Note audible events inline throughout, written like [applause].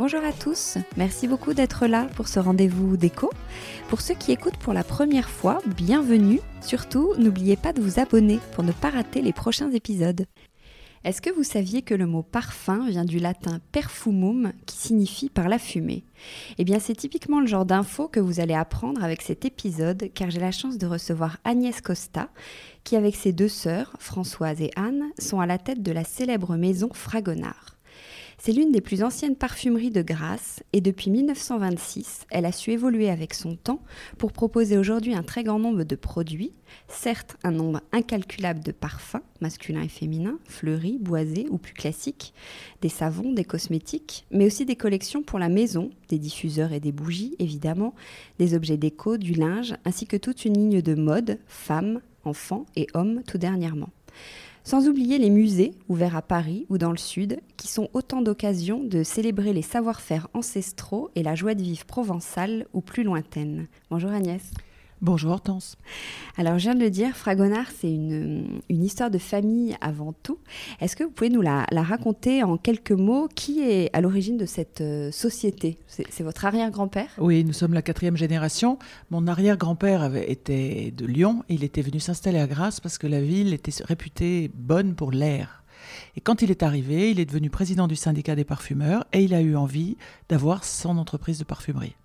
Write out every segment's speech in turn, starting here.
Bonjour à tous, merci beaucoup d'être là pour ce rendez-vous déco. Pour ceux qui écoutent pour la première fois, bienvenue. Surtout, n'oubliez pas de vous abonner pour ne pas rater les prochains épisodes. Est-ce que vous saviez que le mot parfum vient du latin perfumum qui signifie par la fumée? Eh bien c'est typiquement le genre d'infos que vous allez apprendre avec cet épisode car j'ai la chance de recevoir Agnès Costa qui avec ses deux sœurs, Françoise et Anne, sont à la tête de la célèbre maison Fragonard. C'est l'une des plus anciennes parfumeries de Grasse et depuis 1926, elle a su évoluer avec son temps pour proposer aujourd'hui un très grand nombre de produits, certes un nombre incalculable de parfums, masculins et féminins, fleuris, boisés ou plus classiques, des savons, des cosmétiques, mais aussi des collections pour la maison, des diffuseurs et des bougies évidemment, des objets déco, du linge, ainsi que toute une ligne de mode, femmes, enfants et hommes tout dernièrement. Sans oublier les musées, ouverts à Paris ou dans le Sud, qui sont autant d'occasions de célébrer les savoir-faire ancestraux et la joie de vivre provençale ou plus lointaine. Bonjour Agnès. Bonjour Hortense. Alors je viens de le dire, Fragonard, c'est une, histoire de famille avant tout. Est-ce que vous pouvez nous la, raconter en quelques mots? Qui est à l'origine de cette euh, société? C'est votre arrière-grand-père? Oui, nous sommes la quatrième génération. Mon arrière-grand-père été de Lyon et il était venu s'installer à Grasse parce que la ville était réputée bonne pour l'air. Et quand il est arrivé, il est devenu président du syndicat des parfumeurs et il a eu envie d'avoir son entreprise de parfumerie.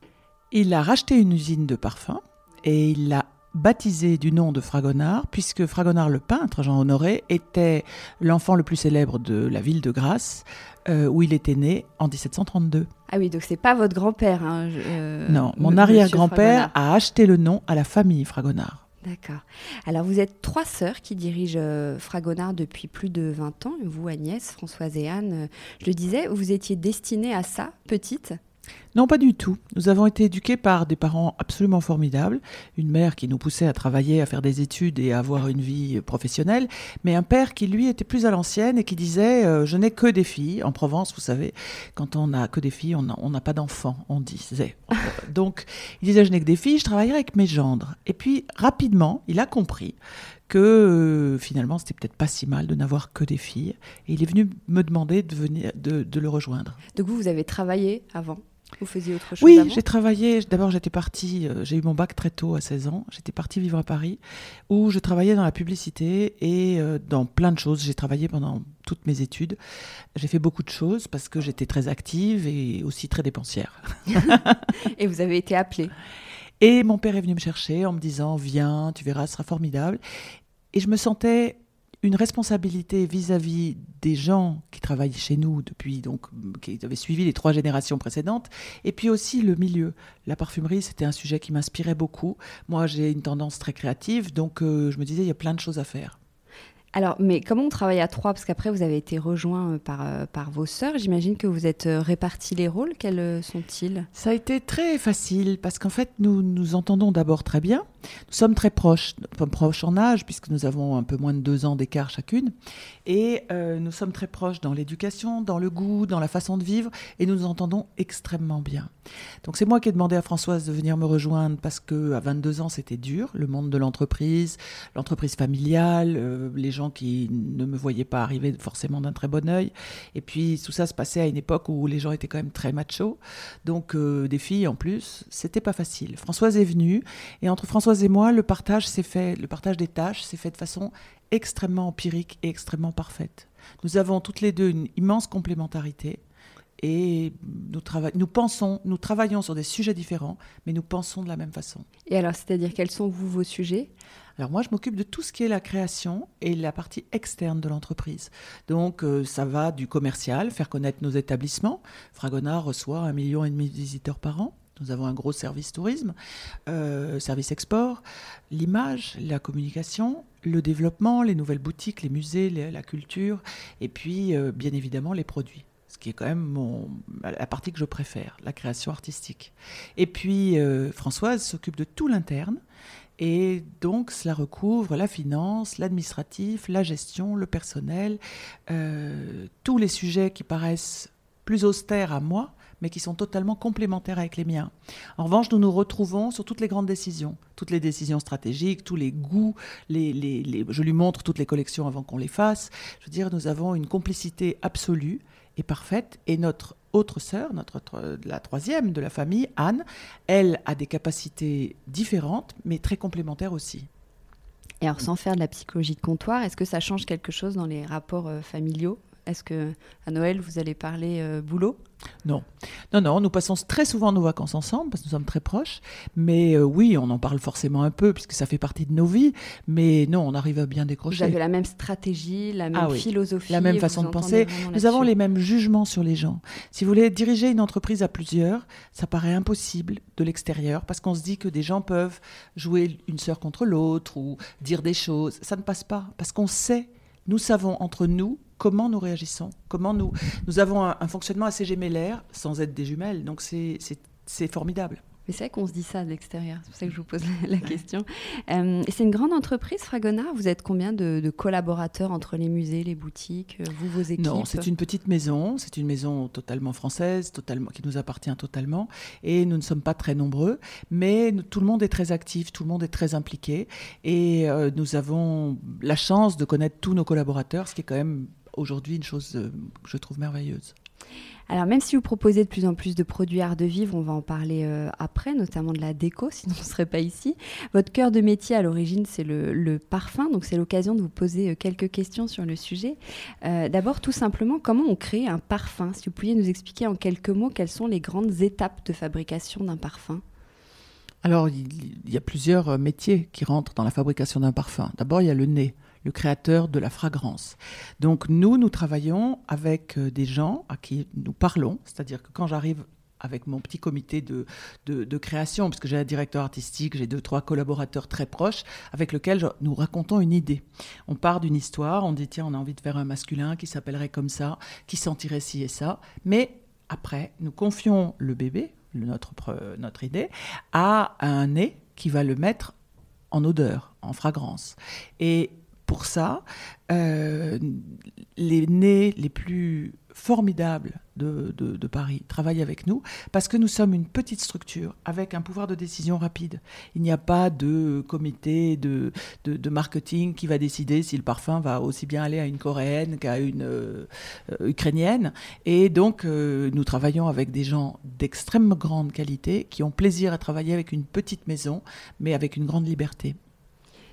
Il a racheté une usine de parfums et il l'a baptisé du nom de Fragonard, puisque Fragonard le peintre, Jean Honoré, était l'enfant le plus célèbre de la ville de Grasse, euh, où il était né en 1732. Ah oui, donc c'est pas votre grand-père. Hein, euh, non, mon arrière-grand-père a acheté le nom à la famille Fragonard. D'accord. Alors vous êtes trois sœurs qui dirigent euh, Fragonard depuis plus de 20 ans. Vous, Agnès, Françoise et Anne, je le disais, vous étiez destinée à ça, petite? Non, pas du tout. Nous avons été éduqués par des parents absolument formidables. Une mère qui nous poussait à travailler, à faire des études et à avoir une vie professionnelle, mais un père qui, lui, était plus à l'ancienne et qui disait euh, Je n'ai que des filles. En Provence, vous savez, quand on n'a que des filles, on n'a pas d'enfants, on disait. [laughs] Donc, il disait Je n'ai que des filles, je travaillerai avec mes gendres. Et puis, rapidement, il a compris que euh, finalement c'était peut-être pas si mal de n'avoir que des filles et il est venu me demander de venir de, de le rejoindre. Donc vous vous avez travaillé avant vous faisiez autre chose Oui, j'ai travaillé. D'abord, j'étais partie. Euh, j'ai eu mon bac très tôt, à 16 ans. J'étais partie vivre à Paris, où je travaillais dans la publicité et euh, dans plein de choses. J'ai travaillé pendant toutes mes études. J'ai fait beaucoup de choses parce que j'étais très active et aussi très dépensière. [laughs] [laughs] et vous avez été appelée. Et mon père est venu me chercher en me disant Viens, tu verras, ce sera formidable. Et je me sentais une responsabilité vis-à-vis des gens qui travaillent chez nous depuis, donc, qui avaient suivi les trois générations précédentes, et puis aussi le milieu. La parfumerie, c'était un sujet qui m'inspirait beaucoup. Moi, j'ai une tendance très créative, donc euh, je me disais, il y a plein de choses à faire. Alors, mais comment on travaille à trois? Parce qu'après, vous avez été rejoint euh, par, euh, par vos sœurs. J'imagine que vous êtes répartis les rôles. Quels sont-ils? Ça a été très facile parce qu'en fait, nous nous entendons d'abord très bien. Nous sommes très proches, proches en âge, puisque nous avons un peu moins de deux ans d'écart chacune. Et euh, nous sommes très proches dans l'éducation, dans le goût, dans la façon de vivre, et nous nous entendons extrêmement bien. Donc c'est moi qui ai demandé à Françoise de venir me rejoindre parce que à 22 ans c'était dur, le monde de l'entreprise, l'entreprise familiale, euh, les gens qui ne me voyaient pas arriver forcément d'un très bon œil. Et puis tout ça se passait à une époque où les gens étaient quand même très machos, donc euh, des filles en plus, c'était pas facile. Françoise est venue et entre Françoise et moi, le partage s'est fait, le partage des tâches s'est fait de façon extrêmement empirique et extrêmement parfaite. Nous avons toutes les deux une immense complémentarité et nous, nous pensons, nous travaillons sur des sujets différents, mais nous pensons de la même façon. Et alors, c'est-à-dire quels sont vous vos sujets? Alors moi, je m'occupe de tout ce qui est la création et la partie externe de l'entreprise. Donc euh, ça va du commercial, faire connaître nos établissements. Fragonard reçoit un million et demi de visiteurs par an. Nous avons un gros service tourisme, euh, service export, l'image, la communication, le développement, les nouvelles boutiques, les musées, la culture, et puis euh, bien évidemment les produits. Ce qui est quand même mon, la partie que je préfère, la création artistique. Et puis Françoise s'occupe de tout l'interne. Et donc, cela recouvre la finance, l'administratif, la gestion, le personnel, tous les sujets qui paraissent plus austères à moi, mais qui sont totalement complémentaires avec les miens. En revanche, nous nous retrouvons sur toutes les grandes décisions, toutes les décisions stratégiques, tous les goûts, je lui montre toutes les collections avant qu'on les fasse. Je veux dire, nous avons une complicité absolue et parfaite, et notre autre sœur, notre, la troisième de la famille, Anne, elle a des capacités différentes, mais très complémentaires aussi. Et alors, sans faire de la psychologie de comptoir, est-ce que ça change quelque chose dans les rapports euh, familiaux? Est-ce que à Noël vous allez parler euh, boulot? Non, non, non. Nous passons très souvent nos vacances ensemble parce que nous sommes très proches. Mais euh, oui, on en parle forcément un peu puisque ça fait partie de nos vies. Mais non, on arrive à bien décrocher. Vous avez la même stratégie, la même ah philosophie, la même façon de penser. Nous avons les mêmes jugements sur les gens. Si vous voulez diriger une entreprise à plusieurs, ça paraît impossible de l'extérieur parce qu'on se dit que des gens peuvent jouer une sœur contre l'autre ou dire des choses. Ça ne passe pas parce qu'on sait nous savons entre nous comment nous réagissons, comment nous, nous avons un, fonctionnement assez gémellaire sans être des jumelles. Donc c'est formidable. Mais c'est vrai qu'on se dit ça de l'extérieur, c'est pour ça que je vous pose la, question. Euh, c'est une grande entreprise, Fragonard Vous êtes combien de, collaborateurs entre les musées, les boutiques, euh, vous, vos équipes Non, c'est une petite maison, c'est une maison totalement française, totalement, qui nous appartient totalement, et nous ne sommes pas très nombreux, mais tout le monde est très actif, tout le monde est très impliqué, et euh, nous avons la chance de connaître tous nos collaborateurs, ce qui est quand même aujourd'hui une chose que je trouve merveilleuse. Alors même si vous proposez de plus en plus de produits art de vivre, on va en parler euh, après, notamment de la déco, [laughs] sinon on ne serait pas ici. Votre cœur de métier à l'origine, c'est le, parfum, donc c'est l'occasion de vous poser euh, quelques questions sur le sujet. Euh, d'abord, tout simplement, comment on crée un parfum? Si vous pouviez nous expliquer en quelques mots quelles sont les grandes étapes de fabrication d'un parfum? Alors, il y a plusieurs métiers qui rentrent dans la fabrication d'un parfum. D'abord, il y a le nez le créateur de la fragrance. Donc nous, nous travaillons avec euh, des gens à qui nous parlons, c'est-à-dire que quand j'arrive avec mon petit comité de, de, création, parce que j'ai un directeur artistique, j'ai deux, trois collaborateurs très proches, avec lesquels nous racontons une idée. On part d'une histoire, on dit, tiens, on a envie de faire un masculin qui s'appellerait comme ça, qui sentirait ci et ça, mais après, nous confions le bébé, notre, notre idée, à un nez qui va le mettre en odeur, en fragrance. Et pour ça, euh, les nez les plus formidables de, Paris travaillent avec nous parce que nous sommes une petite structure avec un pouvoir de décision rapide. Il n'y a pas de comité de, marketing qui va décider si le parfum va aussi bien aller à une coréenne qu'à une euh, ukrainienne. Et donc, euh, nous travaillons avec des gens d'extrême grande qualité qui ont plaisir à travailler avec une petite maison, mais avec une grande liberté.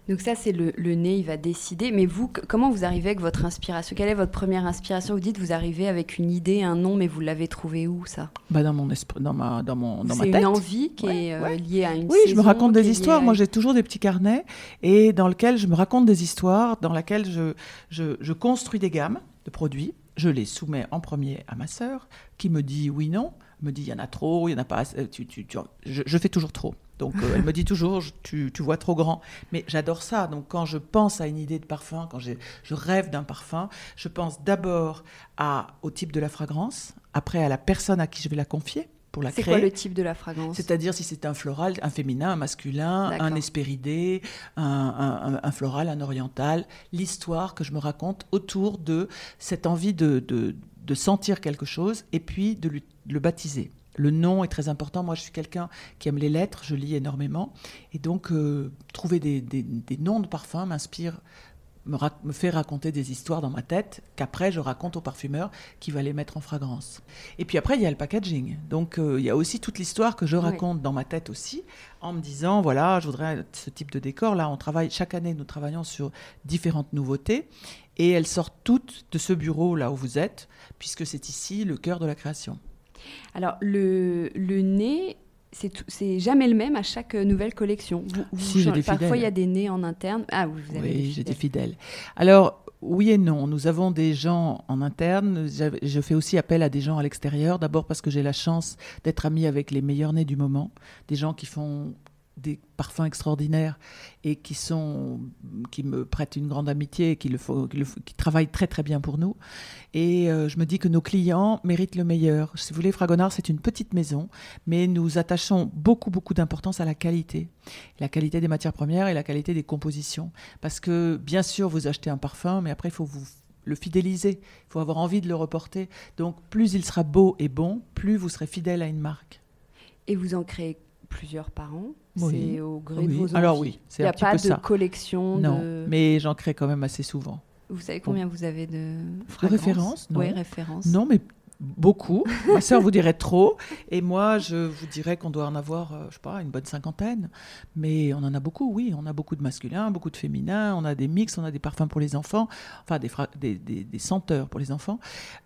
Donc ça, c'est le, nez, il va décider. Mais vous, comment vous arrivez avec votre inspiration? Quelle est votre première inspiration? Vous dites, vous arrivez avec une idée, un nom, mais vous l'avez trouvé où ça? Bah dans mon esprit, dans ma, dans mon, dans ma tête. C'est une envie qui est euh, liée à une. Oui, je me raconte des histoires. Moi, j'ai toujours des petits carnets et dans lesquels je me raconte des histoires, dans lesquelles je, je, je construis des gammes de produits. Je les soumets en premier à ma sœur, qui me dit oui non, me dit il y en a trop, il y en a pas. Tu, tu, tu, je, je fais toujours trop. Donc euh, elle me dit toujours, tu, vois trop grand. Mais j'adore ça. Donc quand je pense à une idée de parfum, quand je rêve d'un parfum, je pense d'abord au type de la fragrance, après à la personne à qui je vais la confier pour la créer. C'est quoi le type de la fragrance? C'est-à-dire si c'est un floral, un féminin, un masculin, un espéridé, un, floral, un oriental, l'histoire que je me raconte autour de cette envie de, sentir quelque chose et puis de le baptiser. Le nom est très important. Moi, je suis quelqu'un qui aime les lettres, je lis énormément. Et donc, euh, trouver des, noms de parfums m'inspire, me, fait raconter des histoires dans ma tête qu'après, je raconte au parfumeur qui va les mettre en fragrance. Et puis après, il y a le packaging. Donc, euh, il y a aussi toute l'histoire que je raconte dans ma tête aussi, en me disant, voilà, je voudrais ce type de décor. Là, on travaille, chaque année, nous travaillons sur différentes nouveautés. Et elles sortent toutes de ce bureau là où vous êtes, puisque c'est ici le cœur de la création. Alors, le, le nez, c'est jamais le même à chaque nouvelle collection. si, des parfois, il y a des nez en interne. Ah oui, vous avez oui, j'ai des fidèles. Alors, oui et non. Nous avons des gens en interne. Je fais aussi appel à des gens à l'extérieur. D'abord parce que j'ai la chance d'être amie avec les meilleurs nez du moment. Des gens qui font des parfums extraordinaires et qui sont qui me prêtent une grande amitié et qui le, qui, travaillent très très bien pour nous. Et euh, je me dis que nos clients méritent le meilleur. Si vous voulez Fragonard c'est une petite maison mais nous attachons beaucoup beaucoup d'importance à la qualité. La qualité des matières premières et la qualité des compositions. Parce que bien sûr vous achetez un parfum mais après il faut vous le fidéliser, il faut avoir envie de le reporter. Donc plus il sera beau et bon, plus vous serez fidèle à une marque. Et vous en créez plusieurs par an C'est au gré de vos envies Alors oui, c'est un petit peu ça. Il n'y a pas de collection Non, mais j'en crée quand même assez souvent. Vous savez combien vous avez de, de références Oui, références. Non, mais beaucoup. Ma sœur vous dirait trop. Et moi, je vous dirais qu'on doit en avoir, euh, je sais pas, une bonne cinquantaine. Mais on en a beaucoup, oui. On a beaucoup de masculins, beaucoup de féminins. On a des mix, on a des parfums pour les enfants. Enfin, des, des, senteurs pour les enfants.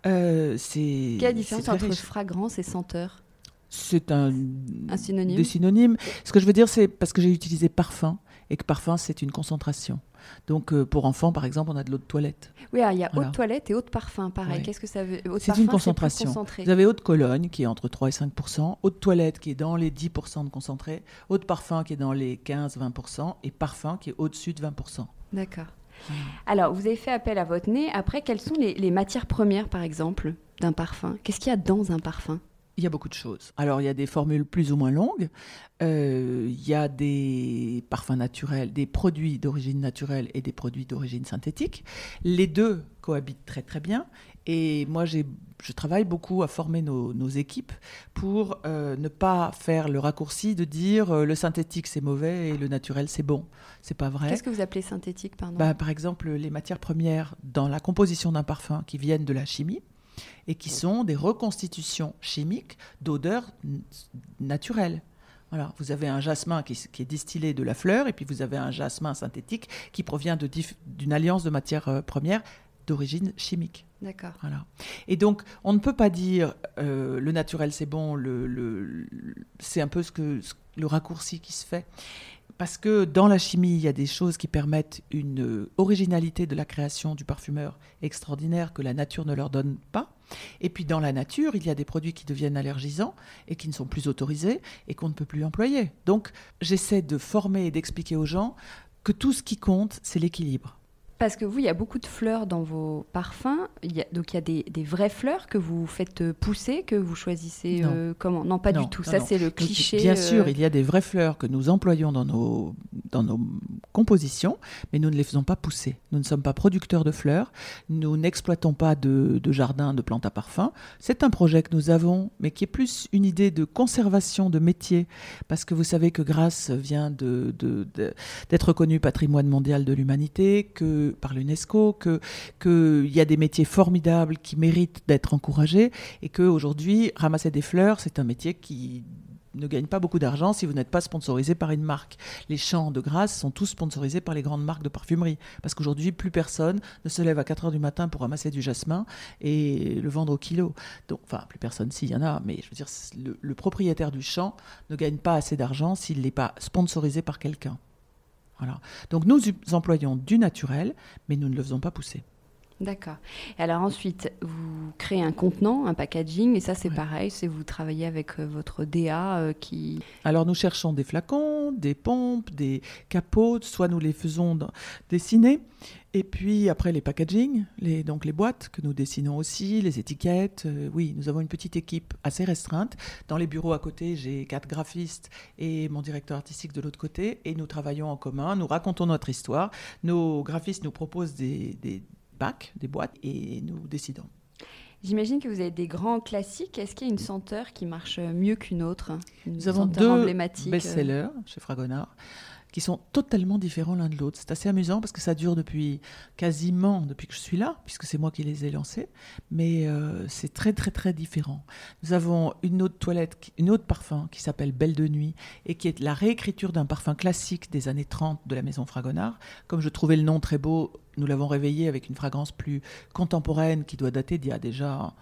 Euh, c'est. Quelle différence entre fragrance et senteur? C'est un, synonyme. Des synonymes. Ce que je veux dire, c'est parce que j'ai utilisé parfum et que parfum, c'est une concentration. Donc, euh, pour enfants, par exemple, on a de l'eau de toilette. Oui, il y a eau de toilette et eau de parfum, pareil. Qu'est-ce que ça veut C'est une concentration. Vous avez eau de Cologne qui est entre 3 et 5% eau de toilette qui est dans les 10% de concentré, eau de parfum qui est dans les 15-20% et parfum qui est au-dessus de 20% D'accord. Alors, vous avez fait appel à votre nez. Après, quelles sont les matières premières, par exemple, d'un parfum? Qu'est-ce qu'il y a dans un parfum? Il y a beaucoup de choses. Alors, il y a des formules plus ou moins longues. Euh, il y a des parfums naturels, des produits d'origine naturelle et des produits d'origine synthétique. Les deux cohabitent très très bien. Et moi, je travaille beaucoup à former nos, équipes pour euh, ne pas faire le raccourci de dire euh, le synthétique c'est mauvais et le naturel c'est bon. C'est pas vrai. Qu'est-ce que vous appelez synthétique, pardon? Bah, Par exemple, les matières premières dans la composition d'un parfum qui viennent de la chimie et qui sont des reconstitutions chimiques d'odeurs naturelles. Voilà, vous avez un jasmin qui, est distillé de la fleur, et puis vous avez un jasmin synthétique qui provient d'une alliance de matières euh, premières d'origine chimique. D'accord. Voilà. Et donc, on ne peut pas dire euh, le naturel c'est bon, le, c'est un peu ce que, le raccourci qui se fait parce que dans la chimie, il y a des choses qui permettent une originalité de la création du parfumeur extraordinaire que la nature ne leur donne pas. Et puis dans la nature, il y a des produits qui deviennent allergisants et qui ne sont plus autorisés et qu'on ne peut plus employer. Donc j'essaie de former et d'expliquer aux gens que tout ce qui compte, c'est l'équilibre. Parce que vous, il y a beaucoup de fleurs dans vos parfums. Il y a, donc il y a des, des, vraies fleurs que vous faites euh, pousser, que vous choisissez non. Euh, comment? Non, pas du tout. Ça, c'est le cliché. Bien sûr, euh, il y a des vraies fleurs que nous employons dans nos, dans nos compositions, mais nous ne les faisons pas pousser. Nous ne sommes pas producteurs de fleurs. Nous n'exploitons pas de, de jardin de plantes à parfum. C'est un projet que nous avons, mais qui est plus une idée de conservation de métier, parce que vous savez que Grasse vient d'être de, patrimoine mondial de l'humanité, que par l'UNESCO, qu'il y a des métiers formidables qui méritent d'être encouragés et qu'aujourd'hui, ramasser des fleurs, c'est un métier qui ne gagnent pas beaucoup d'argent si vous n'êtes pas sponsorisé par une marque. Les champs de grâce sont tous sponsorisés par les grandes marques de parfumerie. Parce qu'aujourd'hui, plus personne ne se lève à 4 heures du matin pour ramasser du jasmin et le vendre au kilo. Donc, enfin, plus personne, s'il y en a, mais je veux dire, le propriétaire du champ ne gagne pas assez d'argent s'il n'est pas sponsorisé par quelqu'un. Voilà. Donc nous employons du naturel, mais nous ne le faisons pas pousser. D'accord. Alors ensuite, vous créez un contenant, un packaging, et ça c'est pareil, c'est vous travaillez avec euh, votre DA euh, qui... Alors nous cherchons des flacons, des pompes, des capotes, soit nous les faisons dessiner, et puis après les packaging, les, donc les boîtes que nous dessinons aussi, les étiquettes. Euh, oui, nous avons une petite équipe assez restreinte. Dans les bureaux à côté, j'ai quatre graphistes et mon directeur artistique de l'autre côté, et nous travaillons en commun, nous racontons notre histoire. Nos graphistes nous proposent des bacs, des boîtes, et nous décidons. J'imagine que vous avez des grands classiques. Est-ce qu'il y a une senteur qui marche mieux qu'une autre? Nous avons deux best-sellers chez Fragonard qui sont totalement différents l'un de l'autre. C'est assez amusant parce que ça dure depuis quasiment depuis que je suis là, puisque c'est moi qui les ai lancés, mais euh, c'est très très très différent. Nous avons une autre toilette, une autre parfum qui s'appelle Belle de nuit et qui est la réécriture d'un parfum classique des années 30 de la maison Fragonard. Comme je trouvais le nom très beau, nous l'avons réveillé avec une fragrance plus contemporaine qui doit dater d'il y a déjà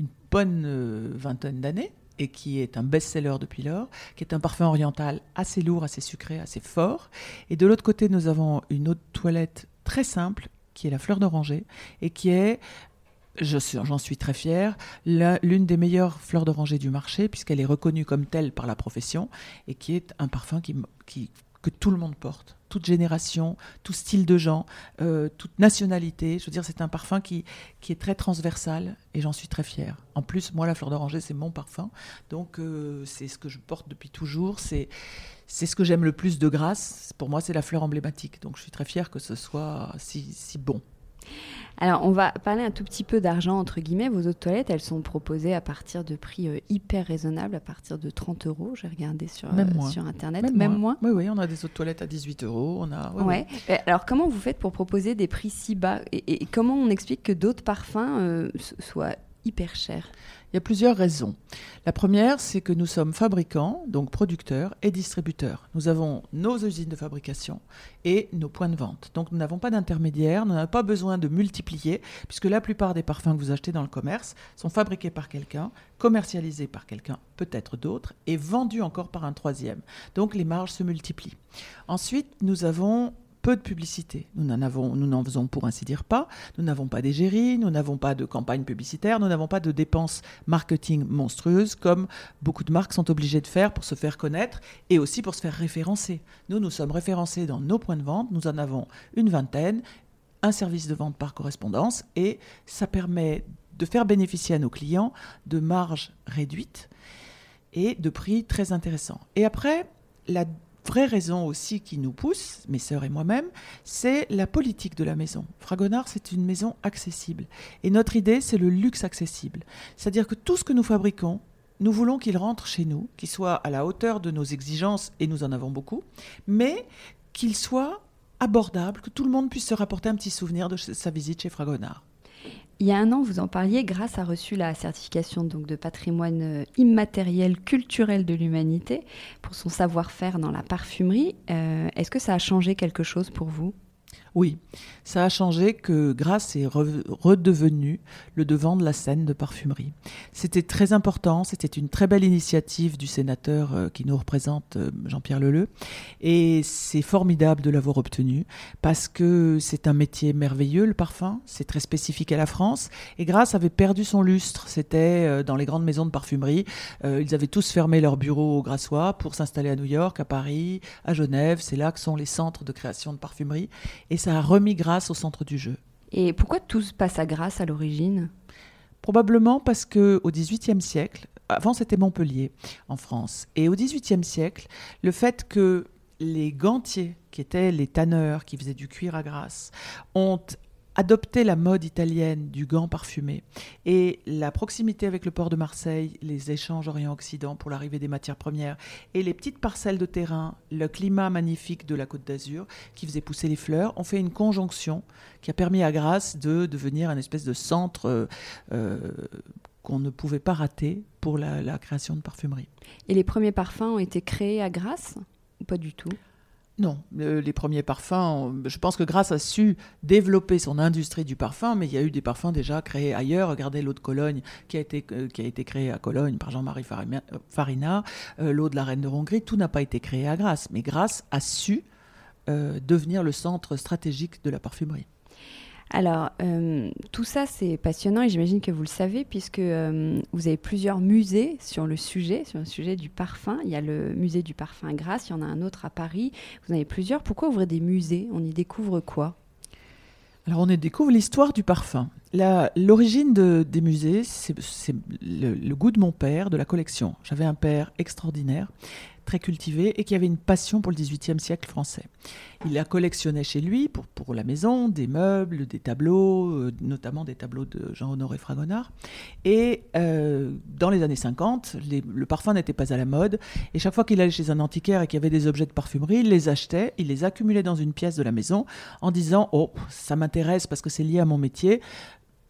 une bonne euh, vingtaine d'années et qui est un best-seller depuis lors, qui est un parfum oriental assez lourd, assez sucré, assez fort. Et de l'autre côté, nous avons une autre toilette très simple, qui est la fleur d'oranger, et qui est j'en suis très fière, l'une des meilleures fleurs d'oranger du marché, puisqu'elle est reconnue comme telle par la profession, et qui est un parfum qui, que tout le monde porte, toute génération, tout style de gens, euh, toute nationalité. Je veux dire, c'est un parfum qui, qui est très transversal et j'en suis très fière. En plus, moi, la fleur d'oranger, c'est mon parfum. Donc, euh, c'est ce que je porte depuis toujours. C'est, c'est ce que j'aime le plus de grâce. Pour moi, c'est la fleur emblématique. Donc, je suis très fière que ce soit si, si bon. Alors, on va parler un tout petit peu d'argent, entre guillemets. Vos autres toilettes, elles sont proposées à partir de prix euh, hyper raisonnables, à partir de 30 euros. J'ai regardé sur, euh, sur Internet. Même, moins. Oui, oui, on a des autres toilettes à 18 euros. On a, ouais, Alors, comment vous faites pour proposer des prix si bas? Et, comment on explique que d'autres parfums euh, soient hyper chers il y a plusieurs raisons. La première, c'est que nous sommes fabricants, donc producteurs et distributeurs. Nous avons nos usines de fabrication et nos points de vente. Donc nous n'avons pas d'intermédiaire, nous n'avons pas besoin de multiplier, puisque la plupart des parfums que vous achetez dans le commerce sont fabriqués par quelqu'un, commercialisés par quelqu'un, peut-être d'autres, et vendus encore par un troisième. Donc les marges se multiplient. Ensuite, nous avons peu de publicité. Nous n'en avons, nous n'en faisons pour ainsi dire pas. Nous n'avons pas d'égérie, nous n'avons pas de campagne publicitaire, nous n'avons pas de dépenses marketing monstrueuses comme beaucoup de marques sont obligées de faire pour se faire connaître et aussi pour se faire référencer. Nous, nous sommes référencés dans nos points de vente. Nous en avons une vingtaine, un service de vente par correspondance et ça permet de faire bénéficier à nos clients de marges réduites et de prix très intéressants. Et après, la vraie raison aussi qui nous pousse, mes sœurs et moi-même, c'est la politique de la maison. Fragonard, c'est une maison accessible. Et notre idée, c'est le luxe accessible. C'est-à-dire que tout ce que nous fabriquons, nous voulons qu'il rentre chez nous, qu'il soit à la hauteur de nos exigences, et nous en avons beaucoup, mais qu'il soit abordable, que tout le monde puisse se rapporter un petit souvenir de sa visite chez Fragonard. Il y a un an, vous en parliez, Grâce a reçu la certification donc, de patrimoine euh, immatériel culturel de l'humanité pour son savoir-faire dans la parfumerie. Euh, est-ce que ça a changé quelque chose pour vous? Oui, ça a changé que Grasse est redevenu le devant de la scène de parfumerie. C'était très important, c'était une très belle initiative du sénateur euh, qui nous représente, euh, Jean-Pierre Leleu, et c'est formidable de l'avoir obtenu parce que c'est un métier merveilleux, le parfum, c'est très spécifique à la France, et Grasse avait perdu son lustre, c'était euh, dans les grandes maisons de parfumerie, ils avaient tous fermé leurs bureaux au Grassois pour s'installer à New York, à Paris, à Genève, c'est là que sont les centres de création de parfumerie, et ça a remis Grasse au centre du jeu. Et pourquoi tout se passe à Grasse à l'origine? Probablement parce que au XVIIIe siècle, avant c'était Montpellier en France, et au XVIIIe siècle, le fait que les gantiers, qui étaient les tanneurs qui faisaient du cuir à Grasse, ont adopter la mode italienne du gant parfumé et la proximité avec le port de Marseille, les échanges Orient-Occident pour l'arrivée des matières premières et les petites parcelles de terrain, le climat magnifique de la Côte d'Azur qui faisait pousser les fleurs, ont fait une conjonction qui a permis à Grasse de devenir un espèce de centre euh, euh, qu'on ne pouvait pas rater pour la, création de parfumerie. Et les premiers parfums ont été créés à Grasse ou pas du tout? Non, les premiers parfums, je pense que Grasse a su développer son industrie du parfum, mais il y a eu des parfums déjà créés ailleurs. Regardez l'eau de Cologne qui a été, euh, créée à Cologne par Jean-Marie Farina, euh, l'eau de la Reine de Hongrie, tout n'a pas été créé à Grasse, mais Grasse a su euh, devenir le centre stratégique de la parfumerie. Alors, euh, tout ça, c'est passionnant et j'imagine que vous le savez puisque euh, vous avez plusieurs musées sur le sujet, sur le sujet du parfum. Il y a le musée du parfum Grasse, il y en a un autre à Paris. Vous en avez plusieurs. Pourquoi ouvrir des musées? On y découvre quoi? Alors on y découvre l'histoire du parfum. L'origine de, des musées, c'est le, goût de mon père, de la collection. J'avais un père extraordinaire très cultivé et qui avait une passion pour le XVIIIe siècle français. Il a collectionné chez lui, pour, pour la maison, des meubles, des tableaux, euh, notamment des tableaux de Jean-Honoré Fragonard. Et euh, dans les années 50, le parfum n'était pas à la mode. Et chaque fois qu'il allait chez un antiquaire et qu'il y avait des objets de parfumerie, il les achetait, il les accumulait dans une pièce de la maison en disant Oh, ça m'intéresse parce que c'est lié à mon métier,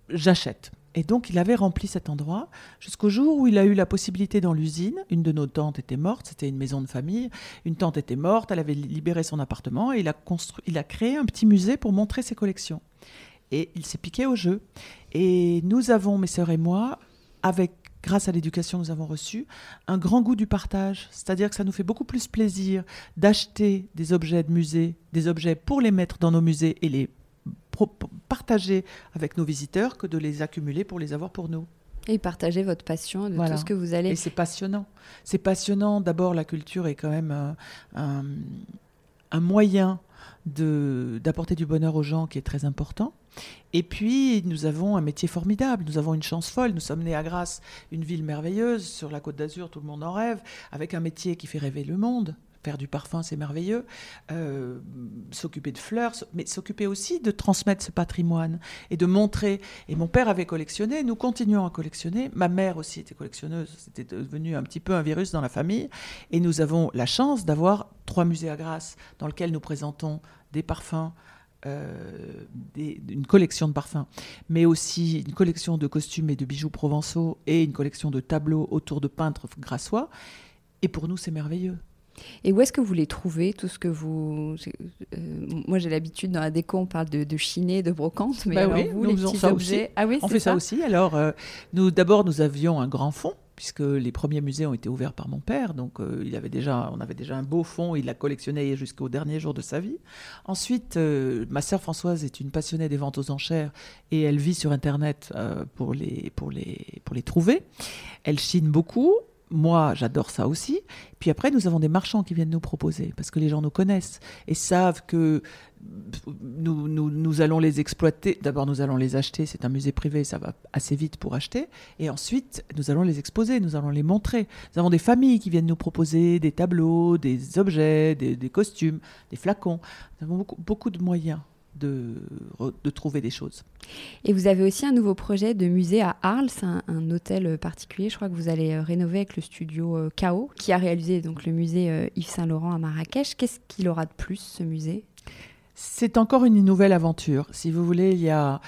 j'achète. Et donc il avait rempli cet endroit jusqu'au jour où il a eu la possibilité dans l'usine. Une de nos tantes était morte, c'était une maison de famille. Une tante était morte, elle avait libéré son appartement et il a, construit, il a créé un petit musée pour montrer ses collections. Et il s'est piqué au jeu. Et nous avons, mes sœurs et moi, avec grâce à l'éducation nous avons reçu, un grand goût du partage. C'est-à-dire que ça nous fait beaucoup plus plaisir d'acheter des objets de musée, des objets pour les mettre dans nos musées et les partager avec nos visiteurs que de les accumuler pour les avoir pour nous. Et partager votre passion de tout ce que vous allez. Et c'est passionnant. C'est passionnant. D'abord, la culture est quand même un, un, un moyen d'apporter du bonheur aux gens qui est très important. Et puis, nous avons un métier formidable, nous avons une chance folle, nous sommes nés à Grasse, une ville merveilleuse, sur la côte d'Azur, tout le monde en rêve, avec un métier qui fait rêver le monde, faire du parfum, c'est merveilleux. Euh, s'occuper de fleurs, mais s'occuper aussi de transmettre ce patrimoine et de montrer. Et mon père avait collectionné, nous continuons à collectionner. Ma mère aussi était collectionneuse, c'était devenu un petit peu un virus dans la famille. Et nous avons la chance d'avoir trois musées à Grasse dans lesquels nous présentons des parfums. Euh, une collection de parfums, mais aussi une collection de costumes et de bijoux provençaux et une collection de tableaux autour de peintres grassois. Et pour nous, c'est merveilleux. Et où est-ce que vous les trouvez, tout ce que vous... Euh, moi, j'ai l'habitude, dans la déco, on parle de, de chiné, de brocante, mais bah oui, vous, les petits objets... Ah oui, on fait ça, aussi. Alors, euh, nous, d'abord, nous avions un grand fond, puisque les premiers musées ont été ouverts par mon père, donc euh, il avait déjà, on avait déjà un beau fond, il l'a collectionné jusqu'au dernier jour de sa vie. Ensuite, ma sœur Françoise est une passionnée des ventes aux enchères, et elle vit sur Internet pour, les, pour, les, pour les trouver. Elle chine beaucoup, moi, j'adore ça aussi. Puis après, nous avons des marchands qui viennent nous proposer, parce que les gens nous connaissent et savent que nous, allons les exploiter. D'abord, nous allons les acheter. C'est un musée privé, ça va assez vite pour acheter. Et ensuite, nous allons les exposer, nous allons les montrer. Nous avons des familles qui viennent nous proposer des tableaux, des objets, des, costumes, des flacons. Nous avons beaucoup de moyens de, de, trouver des choses. Et vous avez aussi un nouveau projet de musée à Arles, un, un hôtel particulier, je crois que vous allez euh, rénover avec le studio euh, KO, qui a réalisé donc le musée euh, Yves Saint-Laurent à Marrakech. Qu'est-ce qu'il aura de plus, ce musée? C'est encore une nouvelle aventure. Si vous voulez, il y a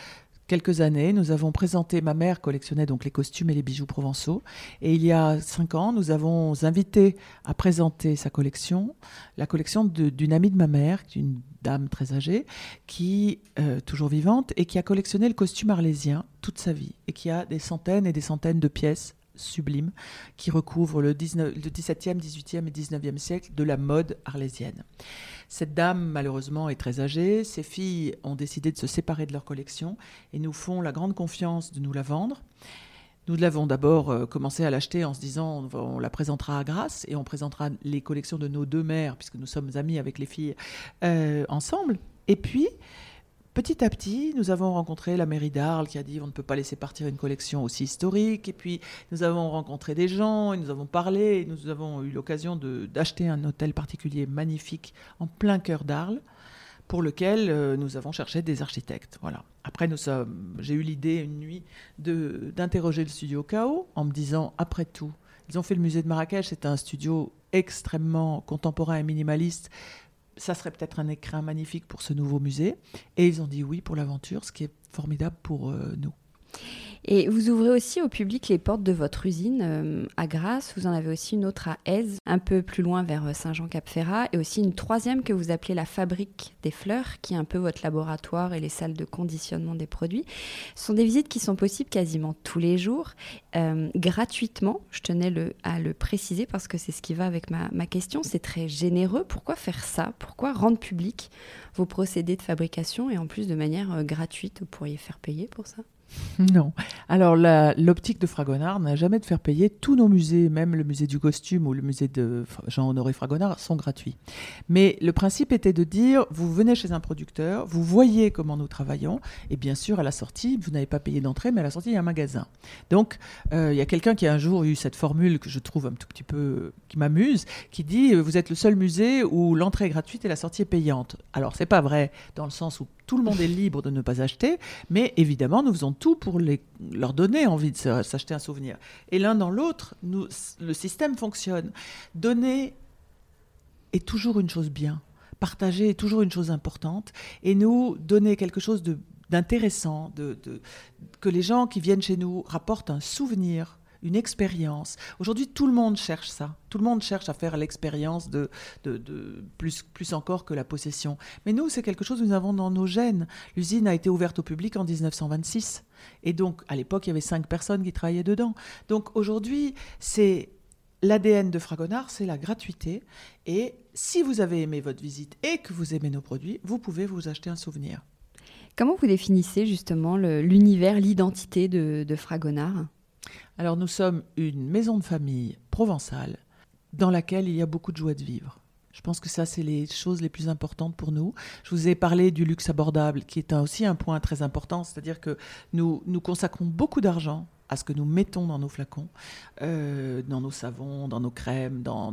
quelques années, nous avons présenté, ma mère collectionnait donc les costumes et les bijoux provençaux, et il y a cinq ans, nous avons invité à présenter sa collection, la collection d'une amie de ma mère, une dame très âgée, qui, euh, toujours vivante, et qui a collectionné le costume arlésien toute sa vie, et qui a des centaines et des centaines de pièces sublimes qui recouvrent le, 19, le 17e, 18e et 19e siècle de la mode arlésienne. Cette dame, malheureusement, est très âgée. Ses filles ont décidé de se séparer de leur collection et nous font la grande confiance de nous la vendre. Nous l'avons d'abord euh, commencé à l'acheter en se disant on, la présentera à Grasse et on présentera les collections de nos deux mères, puisque nous sommes amis avec les filles, euh, ensemble. Et puis, Petit à petit, nous avons rencontré la mairie d'Arles qui a dit on ne peut pas laisser partir une collection aussi historique. Et puis, nous avons rencontré des gens et nous avons parlé. Et nous avons eu l'occasion d'acheter un hôtel particulier magnifique en plein cœur d'Arles pour lequel euh, nous avons cherché des architectes. Voilà. Après, j'ai eu l'idée une nuit d'interroger le studio KO en me disant après tout, ils ont fait le musée de Marrakech, c'est un studio extrêmement contemporain et minimaliste ça serait peut-être un écrin magnifique pour ce nouveau musée. Et ils ont dit oui pour l'aventure, ce qui est formidable pour euh, nous. Et vous ouvrez aussi au public les portes de votre usine euh, à Grasse. Vous en avez aussi une autre à Aise, un peu plus loin vers Saint-Jean-Cap-Ferrat, et aussi une troisième que vous appelez la fabrique des fleurs, qui est un peu votre laboratoire et les salles de conditionnement des produits. Ce sont des visites qui sont possibles quasiment tous les jours, euh, gratuitement. Je tenais à le préciser parce que c'est ce qui va avec ma, ma question. C'est très généreux. Pourquoi faire ça? Pourquoi rendre public vos procédés de fabrication et en plus de manière euh, gratuite? Vous pourriez faire payer pour ça? [laughs] Non. Alors, l'optique de Fragonard n'a jamais de faire payer. Tous nos musées, même le musée du costume ou le musée de Jean-Honoré Fragonard, sont gratuits. Mais le principe était de dire, vous venez chez un producteur, vous voyez comment nous travaillons, et bien sûr, à la sortie, vous n'avez pas payé d'entrée, mais à la sortie, il y a un magasin. Donc, euh, il y a quelqu'un qui a un jour eu cette formule que je trouve un tout petit peu, qui m'amuse, qui dit, vous êtes le seul musée où l'entrée est gratuite et la sortie est payante. Alors, c'est pas vrai, dans le sens où tout le monde est libre de ne pas acheter, mais évidemment, nous faisons tout pour leur donner envie de s'acheter un souvenir. Et l'un dans l'autre, le système fonctionne. Donner est toujours une chose bien. Partager est toujours une chose importante. Et nous, donner quelque chose d'intéressant, de, que les gens qui viennent chez nous rapportent un souvenir une expérience. Aujourd'hui, tout le monde cherche ça. Tout le monde cherche à faire l'expérience de, plus, plus encore que la possession. Mais nous, c'est quelque chose que nous avons dans nos gènes. L'usine a été ouverte au public en 1926. Et donc, à l'époque, il y avait cinq personnes qui travaillaient dedans. Donc, aujourd'hui, c'est l'ADN de Fragonard, c'est la gratuité. Et si vous avez aimé votre visite et que vous aimez nos produits, vous pouvez vous acheter un souvenir. Comment vous définissez justement l'univers, l'identité de, de Fragonard? Alors nous sommes une maison de famille provençale dans laquelle il y a beaucoup de joie de vivre. Je pense que ça, c'est les choses les plus importantes pour nous. Je vous ai parlé du luxe abordable, qui est aussi un point très important, c'est-à-dire que nous, nous consacrons beaucoup d'argent à ce que nous mettons dans nos flacons, euh, dans nos savons, dans nos crèmes, dans,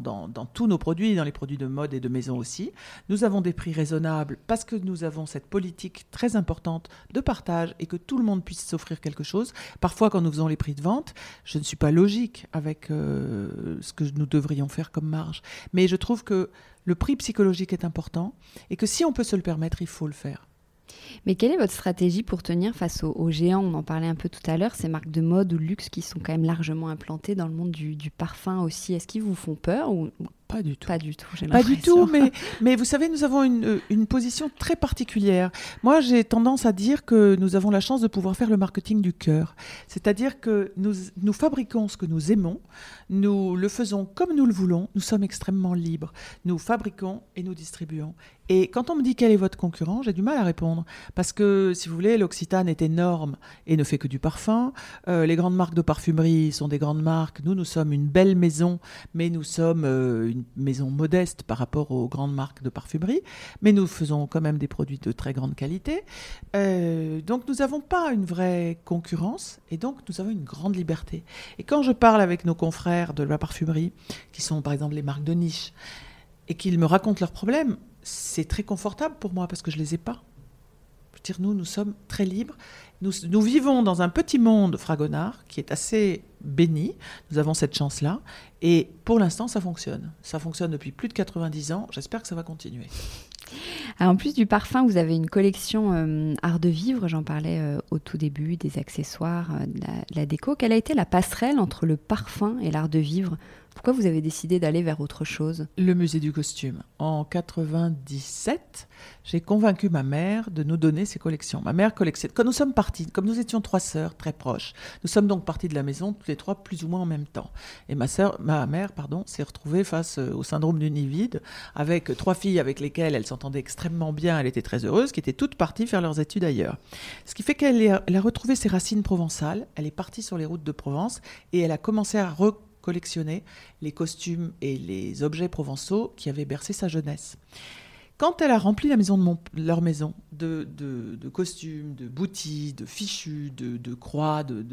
tous nos produits, dans les produits de mode et de maison aussi. Nous avons des prix raisonnables parce que nous avons cette politique très importante de partage et que tout le monde puisse s'offrir quelque chose. Parfois, quand nous faisons les prix de vente, je ne suis pas logique avec euh, ce que nous devrions faire comme marge. Mais je trouve que le prix psychologique est important et que si on peut se le permettre, il faut le faire. Mais quelle est votre stratégie pour tenir face aux, géants? On en parlait un peu tout à l'heure, ces marques de mode ou de luxe qui sont quand même largement implantées dans le monde du, parfum aussi. Est-ce qu'ils vous font peur ou pas du tout. Pas du tout, Pas du tout, mais, [laughs] mais vous savez, nous avons une, une position très particulière. Moi, j'ai tendance à dire que nous avons la chance de pouvoir faire le marketing du cœur. C'est-à-dire que nous, nous fabriquons ce que nous aimons, nous le faisons comme nous le voulons, nous sommes extrêmement libres. Nous fabriquons et nous distribuons. Et quand on me dit quel est votre concurrent, j'ai du mal à répondre. Parce que, si vous voulez, l'Occitane est énorme et ne fait que du parfum. Euh, les grandes marques de parfumerie sont des grandes marques. Nous, nous sommes une belle maison, mais nous sommes euh, une maison modeste par rapport aux grandes marques de parfumerie, mais nous faisons quand même des produits de très grande qualité. Euh, donc nous n'avons pas une vraie concurrence et donc nous avons une grande liberté. Et quand je parle avec nos confrères de la parfumerie, qui sont par exemple les marques de niche, et qu'ils me racontent leurs problèmes, c'est très confortable pour moi parce que je les ai pas. Je veux dire, nous, nous sommes très libres. Nous, vivons dans un petit monde fragonard qui est assez béni. Nous avons cette chance-là. Et pour l'instant, ça fonctionne. Ça fonctionne depuis plus de 90 ans. J'espère que ça va continuer. en plus du parfum, vous avez une collection euh, art de vivre, j'en parlais euh, au tout début, des accessoires, euh, de, la, déco. Quelle a été la passerelle entre le parfum et l'art de vivre? Pourquoi vous avez décidé d'aller vers autre chose? Le musée du costume. En 97, j'ai convaincu ma mère de nous donner ses collections. Ma mère collectionne. Quand nous sommes partis, comme nous étions trois sœurs très proches, nous sommes donc partis de la maison toutes les trois plus ou moins en même temps. Et ma sœur, ma mère, pardon, s'est retrouvée face euh, au syndrome du nid vide avec trois filles avec lesquelles elle s'entendait extrêmement bien. Elle était très heureuse, qui étaient toutes parties faire leurs études ailleurs. Ce qui fait qu'elle a retrouvé ses racines provençales. Elle est partie sur les routes de Provence et elle a commencé à recollectionner les costumes et les objets provençaux qui avaient bercé sa jeunesse. Quand elle a rempli la maison de leur maison de, de, costumes, de boutis, de fichus, de, croix, de,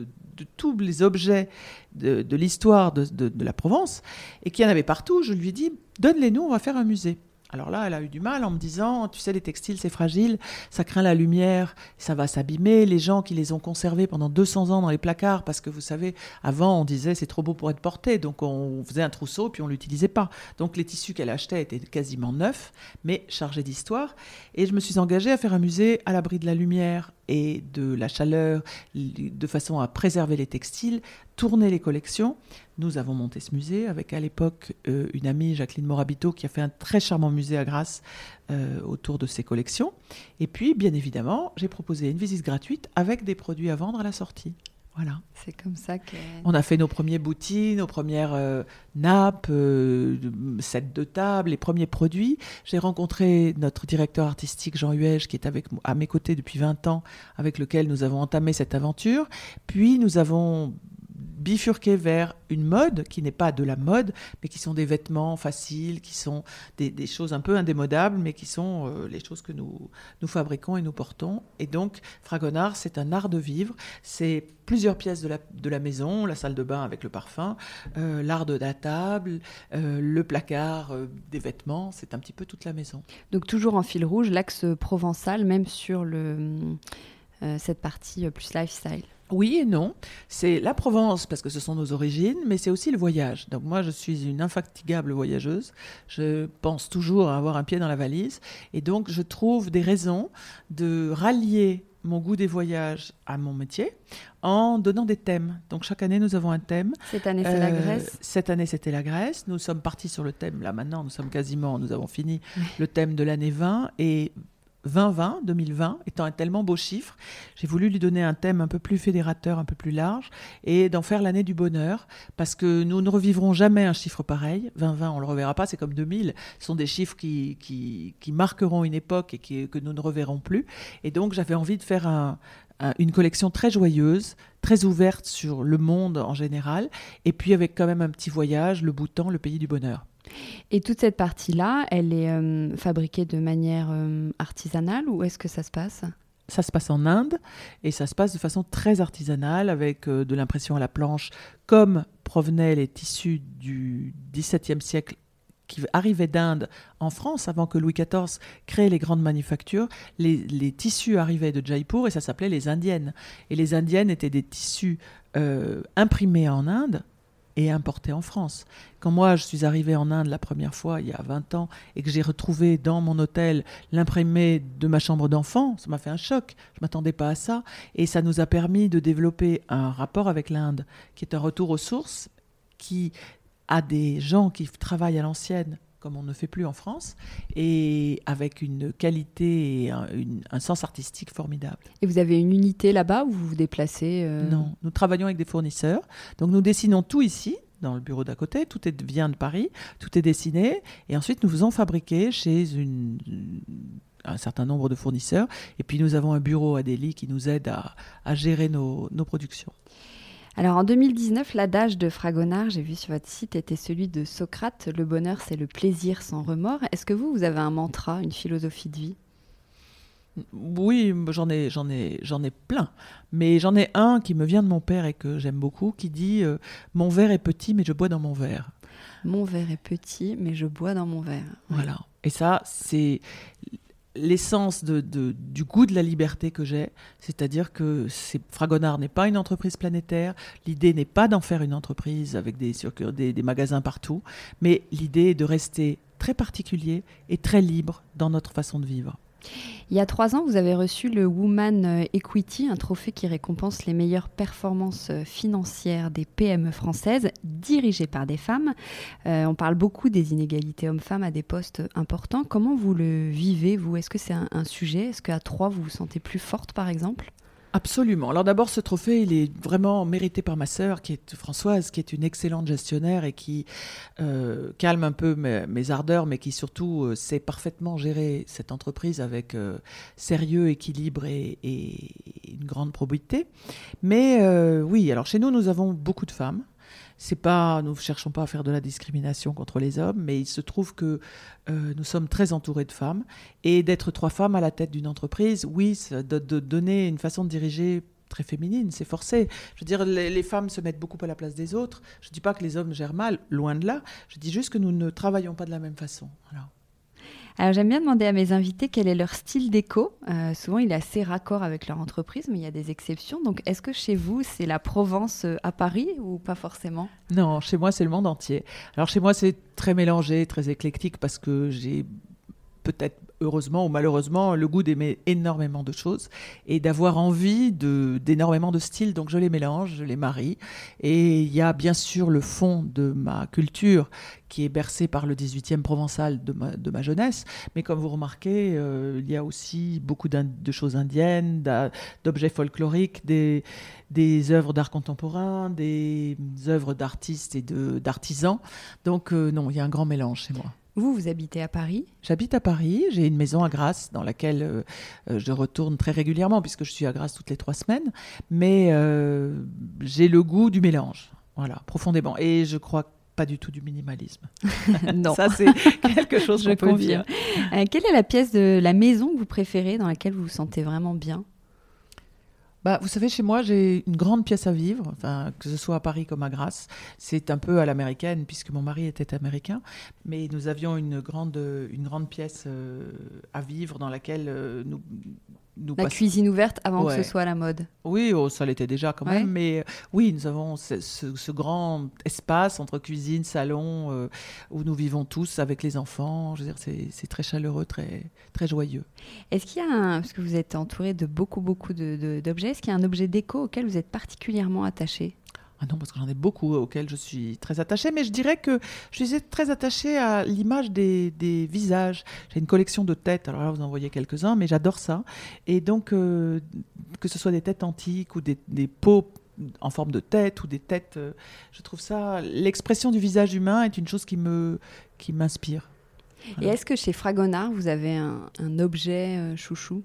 tous les objets de, l'histoire de, la Provence, et qu'il y en avait partout, je lui ai dit, donne-les-nous, on va faire un musée. Alors là, elle a eu du mal en me disant, tu sais, les textiles, c'est fragile, ça craint la lumière, ça va s'abîmer. Les gens qui les ont conservés pendant 200 ans dans les placards, parce que vous savez, avant, on disait, c'est trop beau pour être porté, donc on faisait un trousseau, puis on l'utilisait pas. Donc les tissus qu'elle achetait étaient quasiment neufs, mais chargés d'histoire. Et je me suis engagée à faire un musée à l'abri de la lumière, et de la chaleur, de façon à préserver les textiles, tourner les collections. Nous avons monté ce musée avec à l'époque euh, une amie, Jacqueline Morabito, qui a fait un très charmant musée à Grasse euh, autour de ces collections. Et puis, bien évidemment, j'ai proposé une visite gratuite avec des produits à vendre à la sortie. Voilà. C'est comme ça que. On a fait nos premiers boutiques, nos premières euh, nappes, euh, sets de table, les premiers produits. J'ai rencontré notre directeur artistique Jean Huège, qui est avec, à mes côtés depuis 20 ans, avec lequel nous avons entamé cette aventure. Puis nous avons bifurquer vers une mode qui n'est pas de la mode, mais qui sont des vêtements faciles, qui sont des, choses un peu indémodables, mais qui sont euh, les choses que nous, nous fabriquons et nous portons. Et donc, Fragonard, c'est un art de vivre. C'est plusieurs pièces de la, de la maison, la salle de bain avec le parfum, euh, l'art de la table, euh, le placard des vêtements. C'est un petit peu toute la maison. Donc, toujours en fil rouge, l'axe provençal, même sur le, cette partie plus lifestyle. Oui et non. C'est la Provence parce que ce sont nos origines, mais c'est aussi le voyage. Donc moi, je suis une infatigable voyageuse. Je pense toujours à avoir un pied dans la valise. Et donc, je trouve des raisons de rallier mon goût des voyages à mon métier en donnant des thèmes. Donc chaque année, nous avons un thème. Cette année, c'est la euh, Grèce. Cette année, c'était la Grèce. Nous sommes partis sur le thème, là maintenant, nous sommes quasiment, nous avons fini le thème de l'année 20 et 2020, 2020, étant un tellement beau chiffre, j'ai voulu lui donner un thème un peu plus fédérateur, un peu plus large, et d'en faire l'année du bonheur, parce que nous ne revivrons jamais un chiffre pareil. 2020, on ne le reverra pas, c'est comme 2000. Ce sont des chiffres qui, qui, marqueront une époque et que nous ne reverrons plus. Et donc, j'avais envie de faire une collection très joyeuse, très ouverte sur le monde en général, et puis avec quand même un petit voyage, le Bhoutan, le pays du bonheur. Et toute cette partie-là, elle est euh, fabriquée de manière euh, artisanale ou est-ce que ça se passe? Ça se passe en Inde et ça se passe de façon très artisanale avec euh, de l'impression à la planche comme provenaient les tissus du XVIIe siècle qui arrivaient d'Inde en France avant que Louis XIV crée les grandes manufactures. Les, les, tissus arrivaient de Jaipur et ça s'appelait les indiennes. Et les indiennes étaient des tissus imprimés en Inde et importé en France. Quand moi, je suis arrivé en Inde la première fois, il y a 20 ans, et que j'ai retrouvé dans mon hôtel l'imprimé de ma chambre d'enfant, ça m'a fait un choc. Je ne m'attendais pas à ça. Et ça nous a permis de développer un rapport avec l'Inde, qui est un retour aux sources, qui a des gens qui travaillent à l'ancienne, comme on ne fait plus en France, et avec une qualité et un, sens artistique formidable. Et vous avez une unité là-bas où vous vous déplacez euh Non, nous travaillons avec des fournisseurs. Donc nous dessinons tout ici, dans le bureau d'à côté, tout est, vient de Paris, tout est dessiné, et ensuite nous faisons fabriquer chez un certain nombre de fournisseurs, et puis nous avons un bureau à Delhi qui nous aide à, gérer nos productions. Alors en 2019, l'adage de Fragonard, j'ai vu sur votre site, était celui de Socrate, le bonheur c'est le plaisir sans remords. Est-ce que vous, vous avez un mantra, une philosophie de vie? Oui, j'en ai, j'en ai, j'en ai plein. Mais j'en ai un qui me vient de mon père et que j'aime beaucoup, qui dit euh, Mon verre est petit, mais je bois dans mon verre. Mon verre est petit, mais je bois dans mon verre. Voilà. Et ça, c'est l'essence du goût de la liberté que j'ai, c'est-à-dire que Fragonard n'est pas une entreprise planétaire, l'idée n'est pas d'en faire une entreprise avec des, des magasins partout, mais l'idée est de rester très particulier et très libre dans notre façon de vivre. Il y a trois ans, vous avez reçu le Woman Equity, un trophée qui récompense les meilleures performances financières des PME françaises dirigées par des femmes. Euh, on parle beaucoup des inégalités hommes-femmes à des postes importants. Comment vous le vivez, vous? Est-ce que c'est un, un, sujet? Est-ce qu'à trois, vous vous sentez plus forte, par exemple? Absolument. Alors d'abord, ce trophée, il est vraiment mérité par ma sœur, qui est Françoise, qui est une excellente gestionnaire et qui euh, calme un peu mes, ardeurs, mais qui surtout euh, sait parfaitement gérer cette entreprise avec euh, sérieux, équilibre et, une grande probité. Mais oui, alors chez nous, nous avons beaucoup de femmes. C'est pas, nous ne cherchons pas à faire de la discrimination contre les hommes, mais il se trouve que euh, nous sommes très entourés de femmes. Et d'être trois femmes à la tête d'une entreprise, oui, de, de, donner une façon de diriger très féminine, c'est forcé. Je veux dire, les, femmes se mettent beaucoup à la place des autres. Je ne dis pas que les hommes gèrent mal, loin de là. Je dis juste que nous ne travaillons pas de la même façon. Alors j'aime bien demander à mes invités quel est leur style déco. Euh, souvent il est assez raccord avec leur entreprise, mais il y a des exceptions. Donc est-ce que chez vous c'est la Provence euh, à Paris ou pas forcément? Non, chez moi c'est le monde entier. Alors chez moi c'est très mélangé, très éclectique parce que j'ai peut-être heureusement ou malheureusement, le goût d'aimer énormément de choses et d'avoir envie d'énormément de styles. Donc je les mélange, je les marie. Et il y a bien sûr le fond de ma culture qui est bercé par le 18e provençal de ma, jeunesse. Mais comme vous remarquez, euh, il y a aussi beaucoup de choses indiennes, d'objets folkloriques, des, des œuvres d'art contemporain, des œuvres d'artistes et d'artisans. Donc euh, non, il y a un grand mélange chez moi. Vous, vous habitez à Paris J'habite à Paris. J'ai une maison à Grasse dans laquelle euh, euh, je retourne très régulièrement puisque je suis à Grasse toutes les trois semaines. Mais euh, j'ai le goût du mélange, voilà, profondément. Et je crois pas du tout du minimalisme. [laughs] non. Ça, c'est quelque chose [laughs] je peut dire. quelle est la pièce de la maison que vous préférez, dans laquelle vous vous sentez vraiment bien? Bah, vous savez, chez moi, j'ai une grande pièce à vivre, enfin, que ce soit à Paris comme à Grasse. C'est un peu à l'américaine, puisque mon mari était américain. Mais nous avions une grande, une grande pièce euh, à vivre dans laquelle euh, nous, la cuisine ouverte avant que ce soit la mode. Oui, oh, ça l'était déjà quand même, mais euh, oui, nous avons ce, grand espace entre cuisine, salon, euh, où nous vivons tous avec les enfants. Je veux dire, c'est très chaleureux, très, très joyeux. Est-ce qu'il y a un, parce que vous êtes entouré de beaucoup, beaucoup d'objets, de, est-ce qu'il y a un objet déco auquel vous êtes particulièrement attaché? Ah non, parce que j'en ai beaucoup auxquels je suis très attachée, mais je dirais que je suis très attachée à l'image des, visages. J'ai une collection de têtes, alors là vous en voyez quelques-uns, mais j'adore ça. Et donc, euh, que ce soit des têtes antiques ou des, peaux en forme de tête ou des têtes, euh, je trouve ça, l'expression du visage humain est une chose qui me qui m'inspire. Et est-ce que chez Fragonard, vous avez un, objet euh, chouchou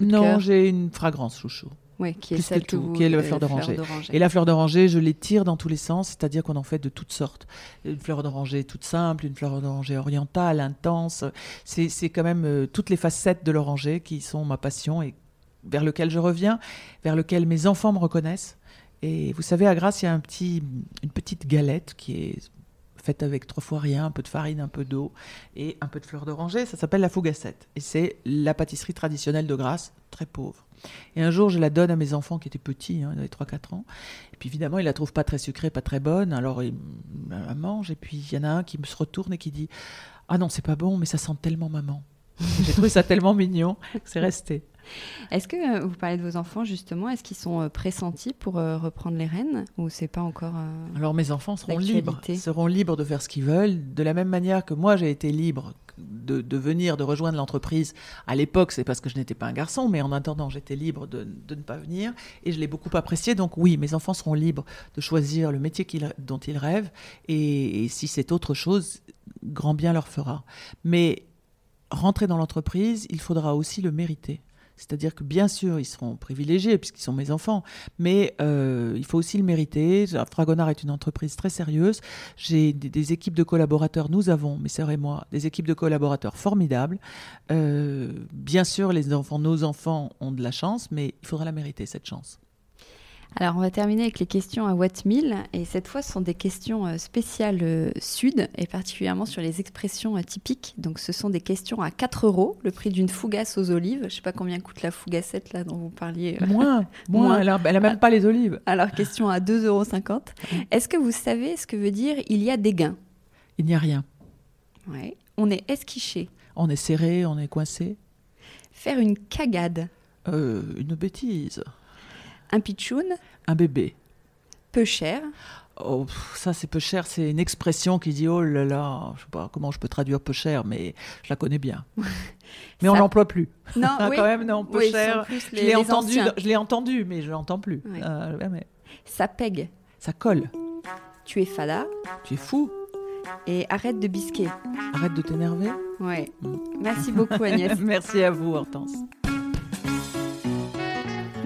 Non, j'ai une fragrance chouchou. Oui, qui est celle tout, qui est la fleur d'oranger. Et la fleur d'oranger, je les tire dans tous les sens, c'est-à-dire qu'on en fait de toutes sortes. Une fleur d'oranger toute simple, une fleur d'oranger orientale, intense. C'est quand même euh, toutes les facettes de l'oranger qui sont ma passion et vers lequel je reviens, vers lequel mes enfants me reconnaissent. Et vous savez, à Grasse, il y a un petit, une petite galette qui est faite avec trois fois rien, un peu de farine, un peu d'eau et un peu de fleur d'oranger. Ça s'appelle la fougassette. Et c'est la pâtisserie traditionnelle de Grasse, très pauvre. Et un jour, je la donne à mes enfants qui étaient petits, hein, ils avaient 3-4 ans. Et puis évidemment, ils la trouvent pas très sucrée, pas très bonne. Alors ils la mangent. Et puis il y en a un qui me se retourne et qui dit Ah non, c'est pas bon, mais ça sent tellement maman. J'ai trouvé ça tellement mignon c'est resté. Est-ce que euh, vous parlez de vos enfants justement Est-ce qu'ils sont euh, pressentis pour euh, reprendre les rênes ou c'est pas encore Alors mes enfants seront libres, seront libres de faire ce qu'ils veulent, de la même manière que moi j'ai été libre de, venir, de rejoindre l'entreprise. À l'époque, c'est parce que je n'étais pas un garçon, mais en attendant, j'étais libre de, ne pas venir et je l'ai beaucoup apprécié. Donc oui, mes enfants seront libres de choisir le métier dont ils rêvent et si c'est autre chose, grand bien leur fera. Mais rentrer dans l'entreprise, il faudra aussi le mériter. C'est-à-dire que bien sûr, ils seront privilégiés puisqu'ils sont mes enfants, mais euh, il faut aussi le mériter. Fragonard est une entreprise très sérieuse. J'ai des, équipes de collaborateurs, nous avons, mes sœurs et moi, des équipes de collaborateurs formidables. Euh, bien sûr, les enfants, nos enfants ont de la chance, mais il faudra la mériter, cette chance. Alors, on va terminer avec les questions à Wattmill. Et cette fois, ce sont des questions euh, spéciales euh, sud, et particulièrement sur les expressions euh, typiques. Donc, ce sont des questions à 4 euros, le prix d'une fougasse aux olives. Je ne sais pas combien coûte la fougassette là dont vous parliez. Moins, moins. [laughs] Elle n'a même pas les olives. Alors, question à 2,50 euros. Est-ce que vous savez ce que veut dire il y a des gains Il n'y a rien. Ouais. On est esquiché. On est serré, on est coincé. Faire une cagade. une bêtise. Un pitchoun. Un bébé. Peu cher. Oh, ça c'est peu cher, c'est une expression qui dit oh là là, je sais pas comment je peux traduire peu cher, mais je la connais bien. [laughs] mais on l'emploie plus. Non, [laughs] oui. quand même non, peu cher. je l'ai entendu, je l'ai entendu, mais je l'entends plus. Euh, ça pègue. Ça colle. Tu es fada. Tu es fou. Et arrête de bisquer. Arrête de t'énerver. Ouais. Mm. Merci beaucoup Agnès. [laughs] Merci à vous Hortense.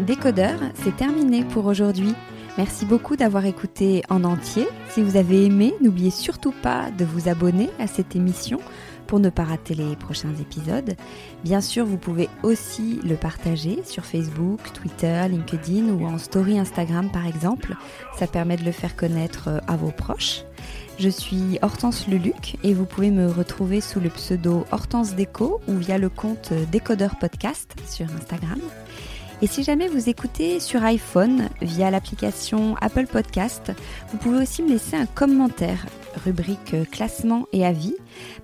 Décodeur, c'est terminé pour aujourd'hui. Merci beaucoup d'avoir écouté en entier. Si vous avez aimé, n'oubliez surtout pas de vous abonner à cette émission pour ne pas rater les prochains épisodes. Bien sûr, vous pouvez aussi le partager sur Facebook, Twitter, LinkedIn ou en story Instagram par exemple. Ça permet de le faire connaître euh, à vos proches. Je suis Hortense Luluc et vous pouvez me retrouver sous le pseudo Hortense Déco ou via le compte Décodeur Podcast sur Instagram. Et si jamais vous écoutez sur iPhone via l'application Apple Podcast, vous pouvez aussi me laisser un commentaire. rubrique classement et avis,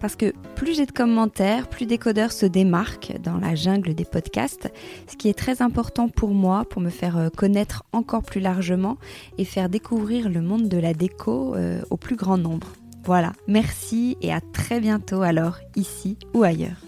parce que plus j'ai de commentaires, plus Décodeur se démarque dans la jungle des podcasts, ce qui est très important pour moi, pour me faire euh, connaître encore plus largement et faire découvrir le monde de la déco euh, au plus grand nombre. Voilà, merci et à très bientôt alors, ici ou ailleurs.